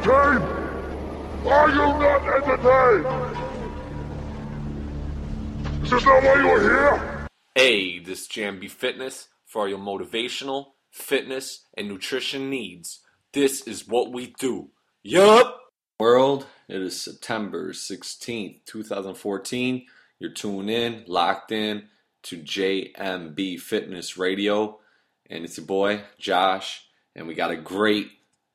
entertained? Are you not entertained? Is this not why you are here? Hey, this is JMB Fitness for your motivational, fitness, and nutrition needs. This is what we do. Yup! World, it is September 16th, 2014. You're tuned in, locked in to JMB Fitness Radio. And it's your boy, Josh. And we got a great,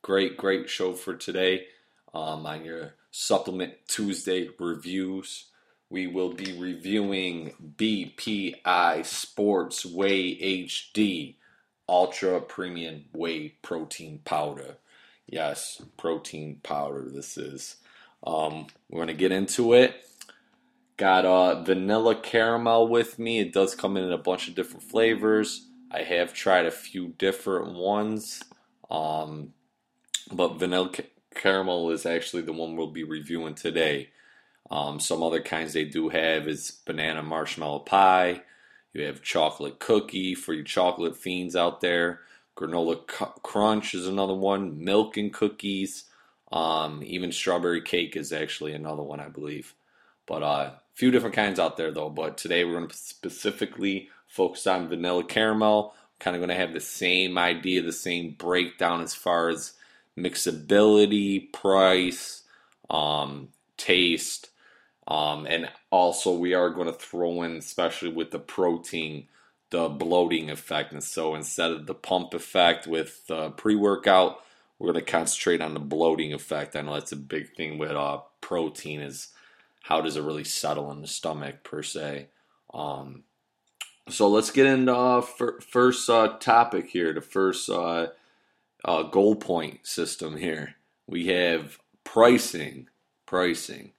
great, great show for today um, on your Supplement Tuesday reviews. We will be reviewing BPI Sports Whey HD Ultra Premium Whey Protein Powder. Yes, protein powder, this is. Um, we're going to get into it. Got uh, vanilla caramel with me. It does come in a bunch of different flavors. I have tried a few different ones, um, but vanilla ca- caramel is actually the one we'll be reviewing today. Um, some other kinds they do have is banana marshmallow pie. You have chocolate cookie for your chocolate fiends out there. Granola cu- crunch is another one. Milk and cookies. Um, even strawberry cake is actually another one, I believe. But a uh, few different kinds out there though. But today we're going to specifically focus on vanilla caramel. Kind of going to have the same idea, the same breakdown as far as mixability, price, um, taste, um, and also we are going to throw in, especially with the protein, the bloating effect. And so instead of the pump effect with uh, pre-workout, we're going to concentrate on the bloating effect. I know that's a big thing with uh, protein is how does it really settle in the stomach per se. Um, so let's get into uh, f- first uh, topic here, the first uh, uh, goal point system here. We have pricing, pricing.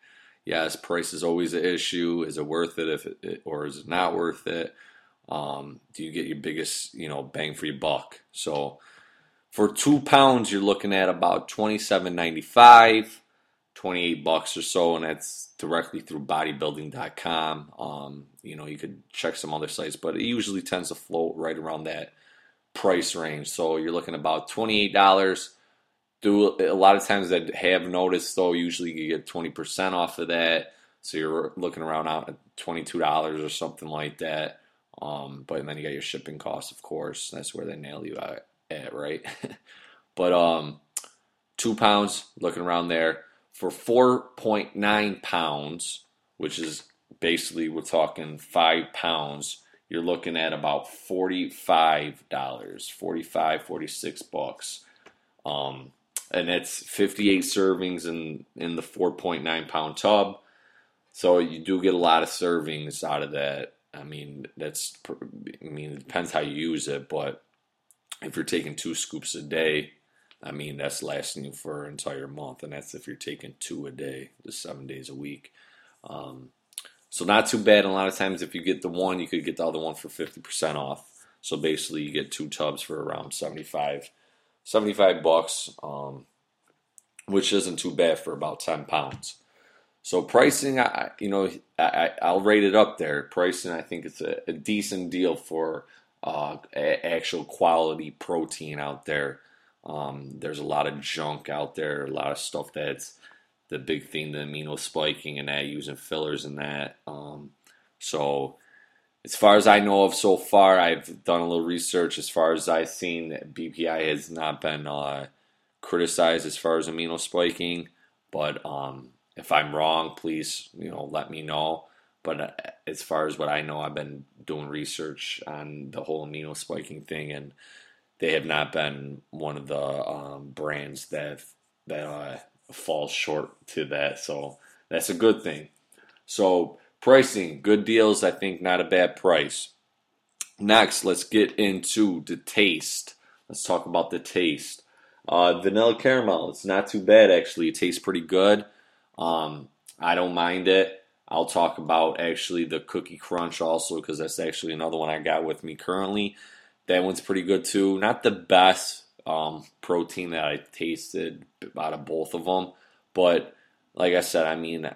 Yes, price is always an issue. Is it worth it? If it, or is it not worth it? Um, do you get your biggest, you know, bang for your buck? So for two pounds, you're looking at about twenty seven ninety five. 28 bucks or so, and that's directly through bodybuilding.com. Um, you know, you could check some other sites, but it usually tends to float right around that price range. So you're looking about $28. Do a lot of times that have noticed though, usually you get 20% off of that. So you're looking around out at $22 or something like that. Um, but then you got your shipping costs, of course. That's where they nail you at, at right? but um, two pounds, looking around there for 4.9 pounds, which is basically we're talking five pounds, you're looking at about $45, 45, 46 bucks. Um, and that's 58 servings in, in the 4.9 pound tub. So you do get a lot of servings out of that. I mean, that's, I mean, it depends how you use it, but if you're taking two scoops a day, I mean, that's lasting you for an entire month, and that's if you're taking two a day, just seven days a week. Um, so not too bad. A lot of times, if you get the one, you could get the other one for fifty percent off. So basically, you get two tubs for around 75, 75 bucks, um, which isn't too bad for about ten pounds. So pricing, I, you know, I, I'll rate it up there. Pricing, I think it's a, a decent deal for uh, actual quality protein out there. Um, there's a lot of junk out there, a lot of stuff that's the big thing, the amino spiking and that, using fillers and that. Um, so, as far as I know of so far, I've done a little research. As far as I've seen, BPI has not been uh, criticized as far as amino spiking. But um, if I'm wrong, please, you know, let me know. But uh, as far as what I know, I've been doing research on the whole amino spiking thing, and they have not been one of the um, brands that that uh, falls short to that. So that's a good thing. So pricing, good deals. I think not a bad price. Next, let's get into the taste. Let's talk about the taste. Uh, vanilla caramel. It's not too bad actually. It tastes pretty good. Um, I don't mind it. I'll talk about actually the cookie crunch also because that's actually another one I got with me currently. That one's pretty good too. Not the best um, protein that I tasted out of both of them, but like I said, I mean,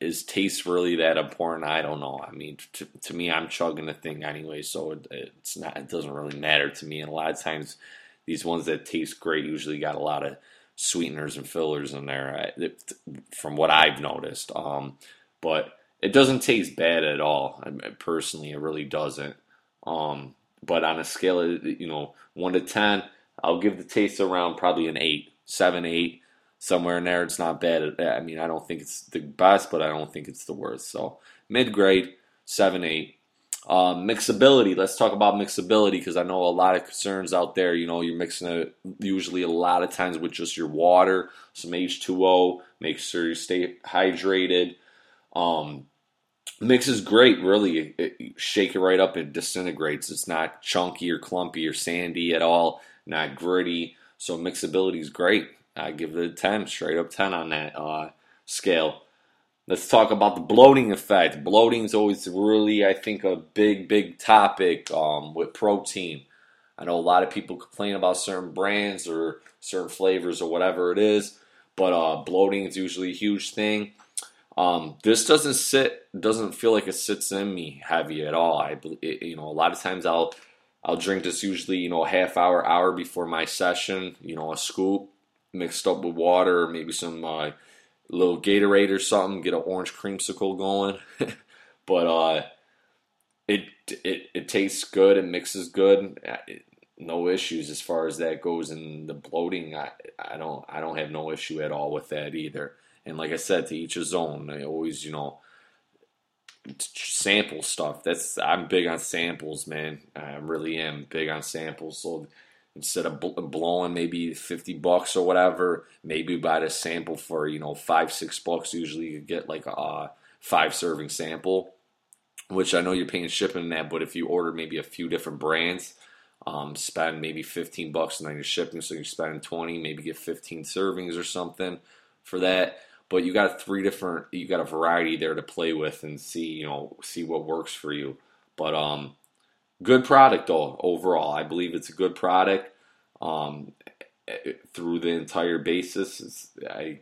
is taste really that important? I don't know. I mean, to, to me, I'm chugging the thing anyway, so it, it's not. It doesn't really matter to me. And a lot of times, these ones that taste great usually got a lot of sweeteners and fillers in there, from what I've noticed. Um, but it doesn't taste bad at all. I mean, personally, it really doesn't. Um, but on a scale of you know one to ten, I'll give the taste around probably an eight, seven, eight, somewhere in there. It's not bad. I mean, I don't think it's the best, but I don't think it's the worst. So mid grade, seven, eight. Um, mixability. Let's talk about mixability because I know a lot of concerns out there. You know, you're mixing it usually a lot of times with just your water, some H2O. Make sure you stay hydrated. Um, mix is great, really. It, shake it right up, it disintegrates. It's not chunky or clumpy or sandy at all, not gritty. So mixability is great. I give it a 10, straight up 10 on that uh, scale. Let's talk about the bloating effect. Bloating is always really, I think, a big, big topic um, with protein. I know a lot of people complain about certain brands or certain flavors or whatever it is, but uh, bloating is usually a huge thing. Um, this doesn't sit, doesn't feel like it sits in me heavy at all. I, you know, a lot of times I'll, I'll drink this usually, you know, a half hour, hour before my session. You know, a scoop mixed up with water, maybe some uh, little Gatorade or something, get an orange creamsicle going. but uh, it it it tastes good. It mixes good. It, no issues as far as that goes. And the bloating, I I don't I don't have no issue at all with that either. And like I said, to each his own. I always you know sample stuff. That's I'm big on samples, man. I really am big on samples. So instead of blowing maybe 50 bucks or whatever maybe buy a sample for you know five six bucks usually you get like a five serving sample which i know you're paying shipping that but if you order maybe a few different brands um, spend maybe 15 bucks and then you're shipping so you're spending 20 maybe get 15 servings or something for that but you got three different you got a variety there to play with and see you know see what works for you but um good product though overall. I believe it's a good product um, through the entire basis. I,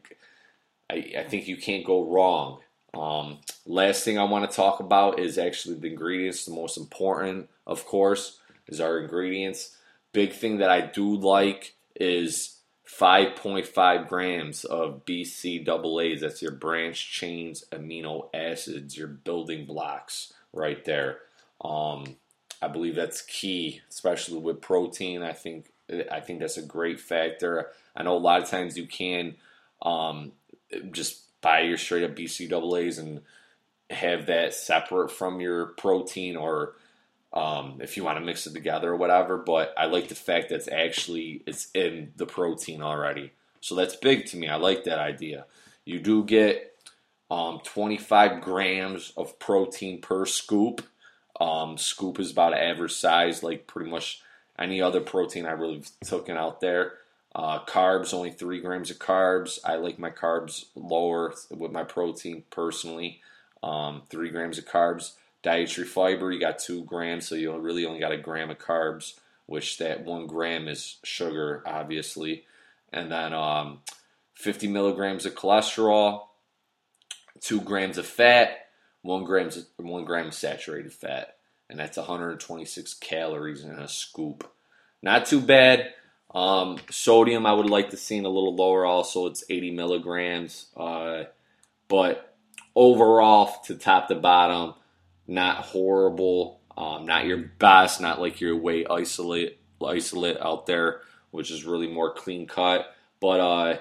I, I think you can't go wrong. Um, last thing I want to talk about is actually the ingredients. The most important, of course, is our ingredients. Big thing that I do like is 5.5 grams of BCAAs. That's your branch chains amino acids, your building blocks right there. Um, I believe that's key, especially with protein. I think I think that's a great factor. I know a lot of times you can um, just buy your straight up BCAAs and have that separate from your protein, or um, if you want to mix it together or whatever. But I like the fact that it's actually it's in the protein already, so that's big to me. I like that idea. You do get um, 25 grams of protein per scoop um, scoop is about average size, like pretty much any other protein I really taken out there. Uh, carbs, only three grams of carbs. I like my carbs lower with my protein personally. Um, three grams of carbs. Dietary fiber, you got two grams, so you really only got a gram of carbs, which that one gram is sugar, obviously. And then um, 50 milligrams of cholesterol, two grams of fat, one grams one gram of saturated fat, and that's 126 calories in a scoop. Not too bad. Um, sodium, I would like to see a little lower. Also, it's 80 milligrams. Uh, but overall, to top to bottom, not horrible. Um, not your best. Not like your whey isolate isolate out there, which is really more clean cut. But uh,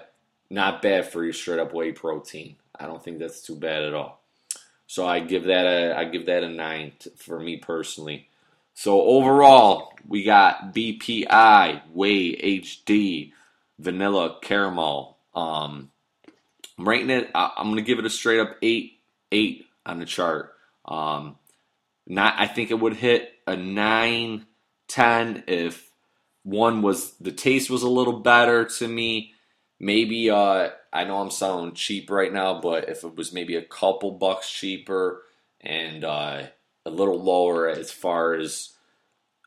not bad for your straight up whey protein. I don't think that's too bad at all. So I give that a I give that a nine t- for me personally. So overall, we got BPI, Whey HD, Vanilla Caramel. Um, I'm rating it. I, am gonna give it a straight up eight, eight on the chart. Um, not. I think it would hit a nine, ten if one was the taste was a little better to me. Maybe uh, I know I'm selling cheap right now, but if it was maybe a couple bucks cheaper and uh, a little lower as far as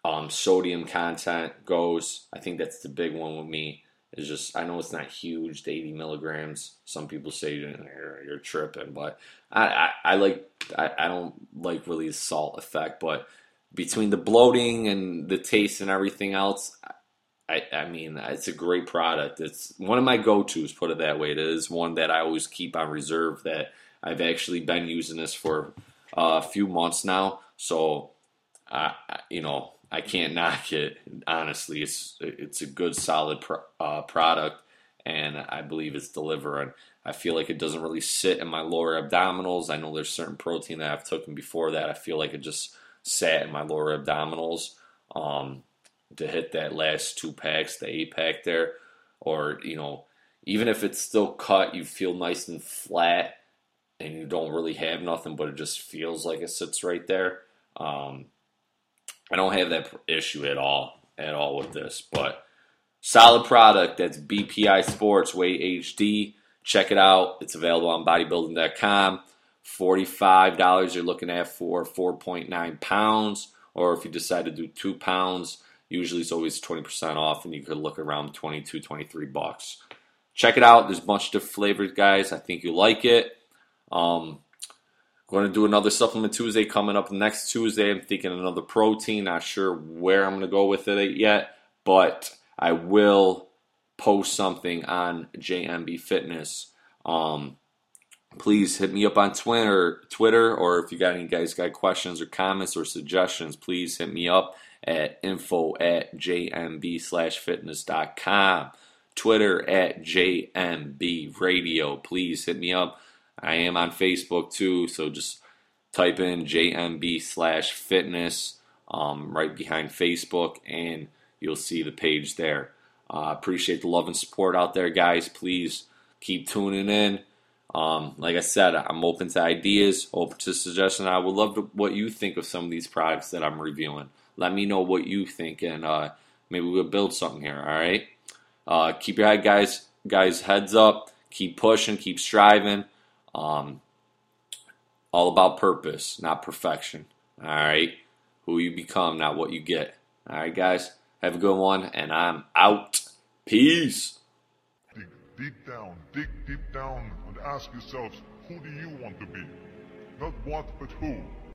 um, sodium content goes, I think that's the big one with me. Is just I know it's not huge, 80 milligrams. Some people say you're, tripping, but I, I, I like I, I don't like really the salt effect. But between the bloating and the taste and everything else, I, I mean, it's a great product. It's one of my go-tos. Put it that way. It is one that I always keep on reserve. That I've actually been using this for uh, a few months now. So, uh, you know, I can't knock it. Honestly, it's it's a good, solid pro, uh, product, and I believe it's delivering. I feel like it doesn't really sit in my lower abdominals. I know there's certain protein that I've taken before that. I feel like it just sat in my lower abdominals um, to hit that last two packs, the eight pack there, or you know, even if it's still cut, you feel nice and flat, and you don't really have nothing, but it just feels like it sits right there. Um, I don't have that issue at all, at all with this, but solid product. That's BPI Sports Whey HD. Check it out. It's available on bodybuilding.com. $45 you're looking at for 4.9 pounds, or if you decide to do two pounds, usually it's always 20% off, and you could look around 22, 23 bucks. Check it out. There's a bunch of different flavors, guys. I think you like it. Um, going to do another supplement Tuesday coming up next Tuesday. I'm thinking another protein. Not sure where I'm going to go with it yet, but I will post something on JMB Fitness. Um, please hit me up on Twitter, Twitter, or if you got any guys got questions or comments or suggestions, please hit me up at info at jmb slash fitness.com. Twitter at JMB Radio. Please hit me up. I am on Facebook too, so just type in JMB slash fitness um, right behind Facebook and you'll see the page there. Uh, appreciate the love and support out there, guys. Please keep tuning in. Um, like I said, I'm open to ideas, open to suggestions. I would love to, what you think of some of these products that I'm reviewing. Let me know what you think, and uh, maybe we'll build something here. All right. Uh, keep your head, guys. Guys, heads up. Keep pushing. Keep striving. Um, all about purpose, not perfection. All right. Who you become, not what you get. All right, guys. Have a good one, and I'm out. Peace. Dig deep down, dig deep down, and ask yourselves, who do you want to be? Not what, but who.